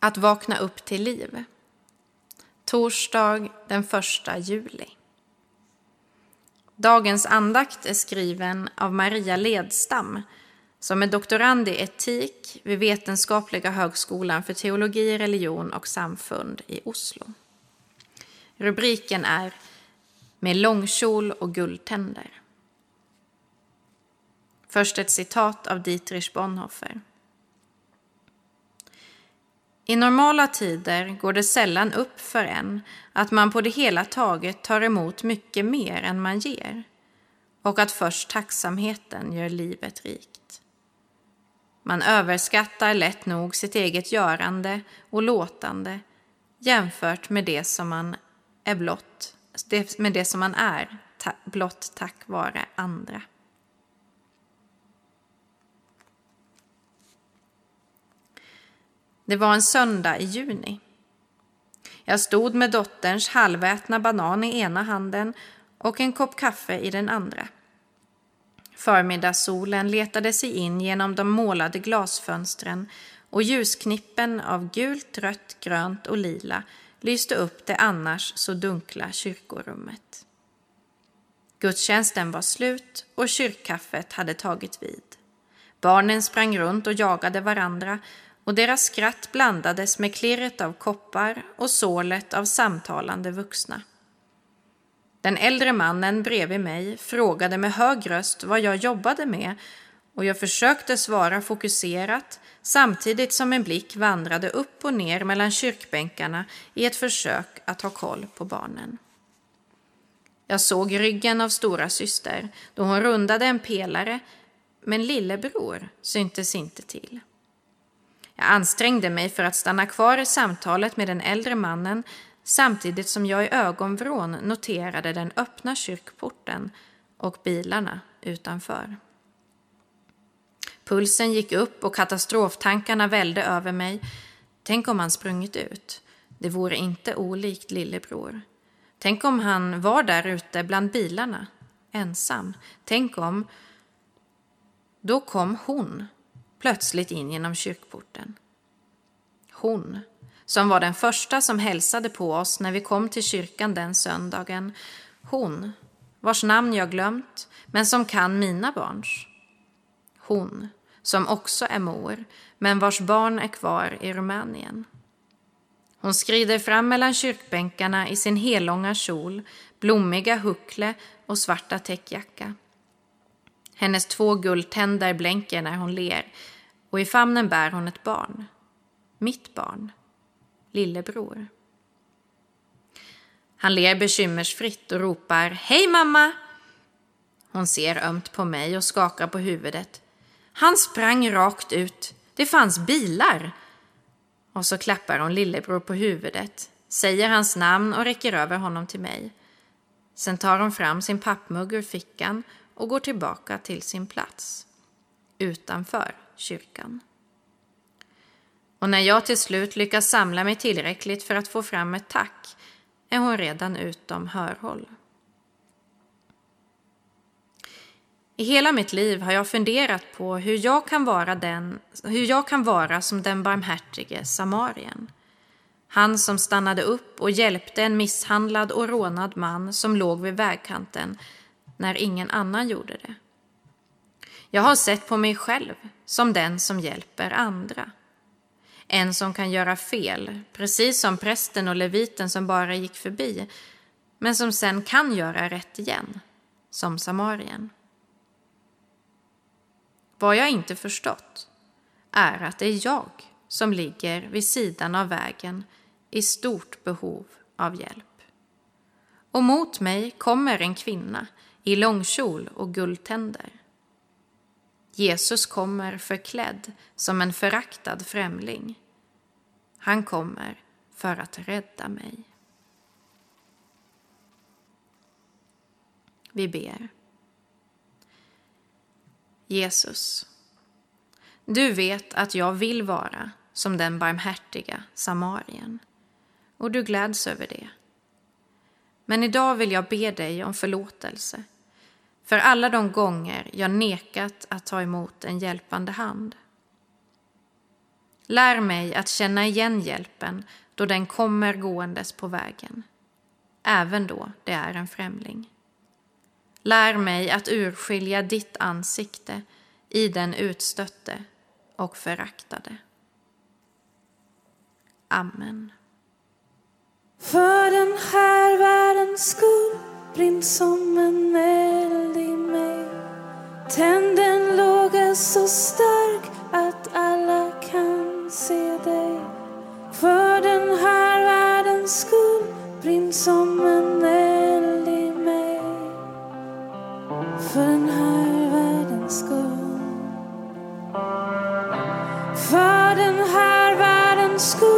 Att vakna upp till liv. Torsdag den 1 juli. Dagens andakt är skriven av Maria Ledstam som är doktorand i etik vid Vetenskapliga högskolan för teologi, religion och samfund i Oslo. Rubriken är Med långkjol och guldtänder. Först ett citat av Dietrich Bonhoeffer. I normala tider går det sällan upp för en att man på det hela taget tar emot mycket mer än man ger och att först tacksamheten gör livet rikt. Man överskattar lätt nog sitt eget görande och låtande jämfört med det som man är blott, med det som man är blott tack vare andra. Det var en söndag i juni. Jag stod med dotterns halvätna banan i ena handen och en kopp kaffe i den andra. Förmiddagssolen letade sig in genom de målade glasfönstren och ljusknippen av gult, rött, grönt och lila lyste upp det annars så dunkla kyrkorummet. Gudstjänsten var slut och kyrkkaffet hade tagit vid. Barnen sprang runt och jagade varandra och deras skratt blandades med klirret av koppar och sålet av samtalande vuxna. Den äldre mannen bredvid mig frågade med hög röst vad jag jobbade med och jag försökte svara fokuserat samtidigt som en blick vandrade upp och ner mellan kyrkbänkarna i ett försök att ha koll på barnen. Jag såg ryggen av stora syster då hon rundade en pelare men lillebror syntes inte till. Jag ansträngde mig för att stanna kvar i samtalet med den äldre mannen samtidigt som jag i ögonvrån noterade den öppna kyrkporten och bilarna utanför. Pulsen gick upp och katastroftankarna välde över mig. Tänk om han sprungit ut. Det vore inte olikt lillebror. Tänk om han var där ute bland bilarna, ensam. Tänk om... Då kom hon plötsligt in genom kyrkporten. Hon, som var den första som hälsade på oss när vi kom till kyrkan den söndagen. Hon, vars namn jag glömt, men som kan mina barns. Hon, som också är mor, men vars barn är kvar i Rumänien. Hon skrider fram mellan kyrkbänkarna i sin hellånga kjol, blommiga huckle och svarta täckjacka. Hennes två guldtänder blänker när hon ler och i famnen bär hon ett barn. Mitt barn. Lillebror. Han ler bekymmersfritt och ropar Hej mamma! Hon ser ömt på mig och skakar på huvudet. Han sprang rakt ut. Det fanns bilar. Och så klappar hon lillebror på huvudet, säger hans namn och räcker över honom till mig. Sen tar hon fram sin pappmugg ur fickan och går tillbaka till sin plats. Utanför kyrkan. Och när jag till slut lyckas samla mig tillräckligt för att få fram ett tack är hon redan utom hörhåll. I hela mitt liv har jag funderat på hur jag kan vara, den, hur jag kan vara som den barmhärtige samarien. Han som stannade upp och hjälpte en misshandlad och rånad man som låg vid vägkanten när ingen annan gjorde det. Jag har sett på mig själv som den som hjälper andra. En som kan göra fel, precis som prästen och leviten som bara gick förbi, men som sen kan göra rätt igen, som samarien. Vad jag inte förstått är att det är jag som ligger vid sidan av vägen i stort behov av hjälp. Och mot mig kommer en kvinna i långkjol och guldtänder. Jesus kommer förklädd som en föraktad främling. Han kommer för att rädda mig. Vi ber. Jesus, du vet att jag vill vara som den barmhärtiga samarien och du gläds över det. Men idag vill jag be dig om förlåtelse för alla de gånger jag nekat att ta emot en hjälpande hand. Lär mig att känna igen hjälpen då den kommer gåendes på vägen, även då det är en främling. Lär mig att urskilja ditt ansikte i den utstötte och föraktade. Amen. För den här världen Brinn som en eld i mig. Tänd en låga så stark att alla kan se dig. För den här världens skull. Brinn som en eld i mig. För den här världens skull. För den här världens skull.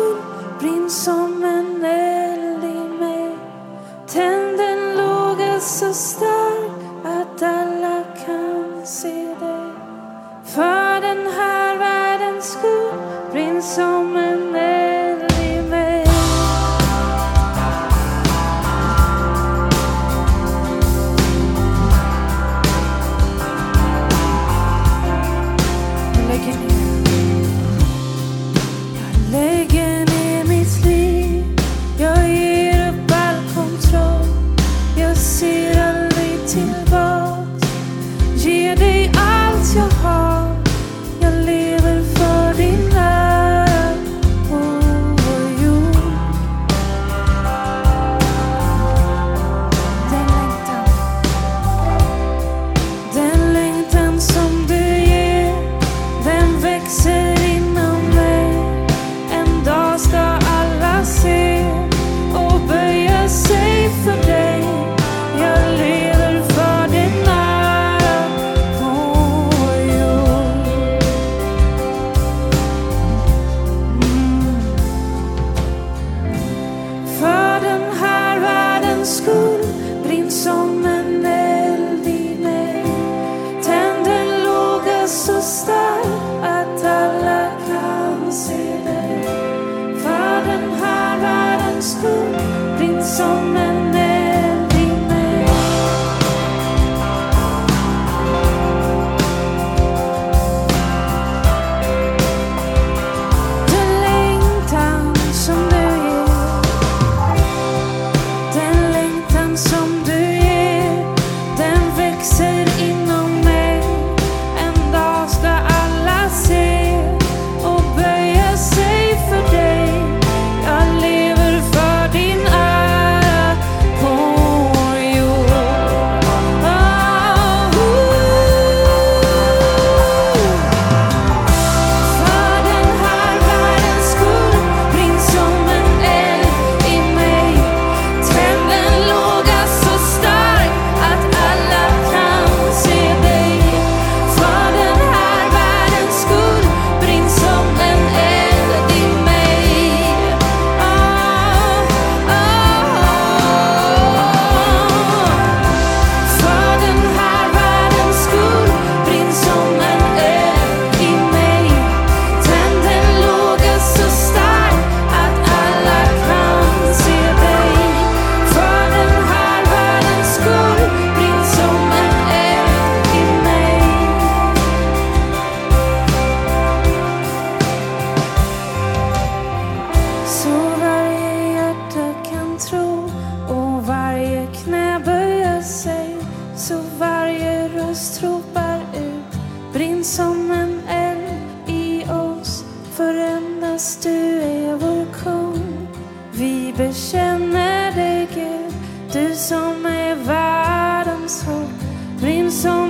playing so.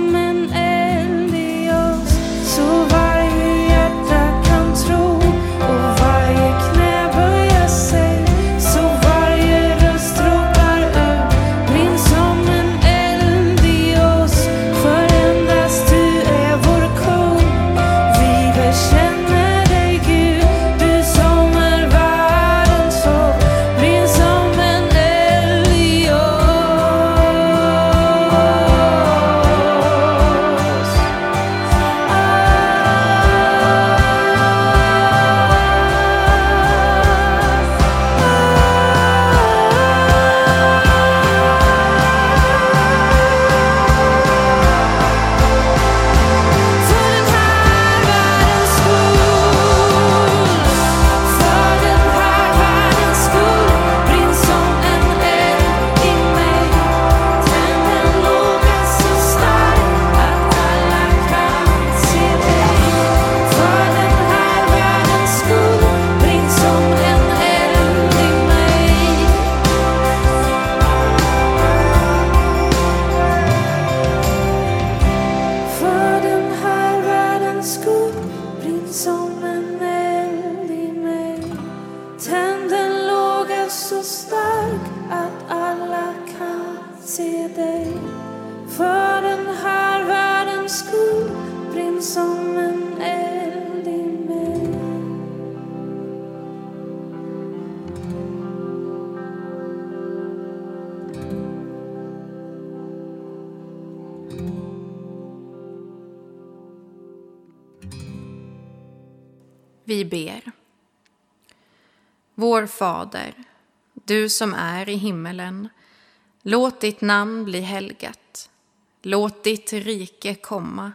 Som en eld i mig. Vi ber. Vår Fader, du som är i himmelen. Låt ditt namn bli helgat. Låt ditt rike komma.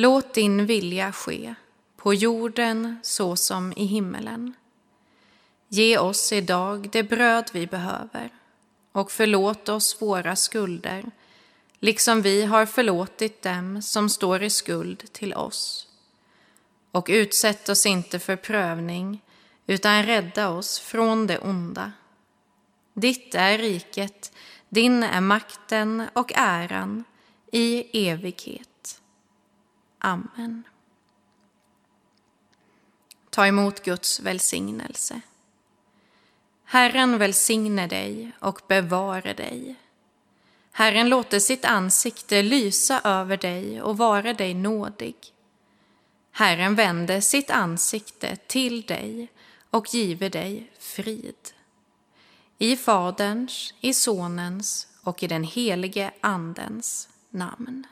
Låt din vilja ske, på jorden så som i himmelen. Ge oss idag det bröd vi behöver och förlåt oss våra skulder, liksom vi har förlåtit dem som står i skuld till oss. Och utsätt oss inte för prövning, utan rädda oss från det onda. Ditt är riket, din är makten och äran i evighet. Amen. Ta emot Guds välsignelse. Herren välsigne dig och bevare dig. Herren låter sitt ansikte lysa över dig och vara dig nådig. Herren vände sitt ansikte till dig och give dig frid. I Faderns, i Sonens och i den helige Andens namn.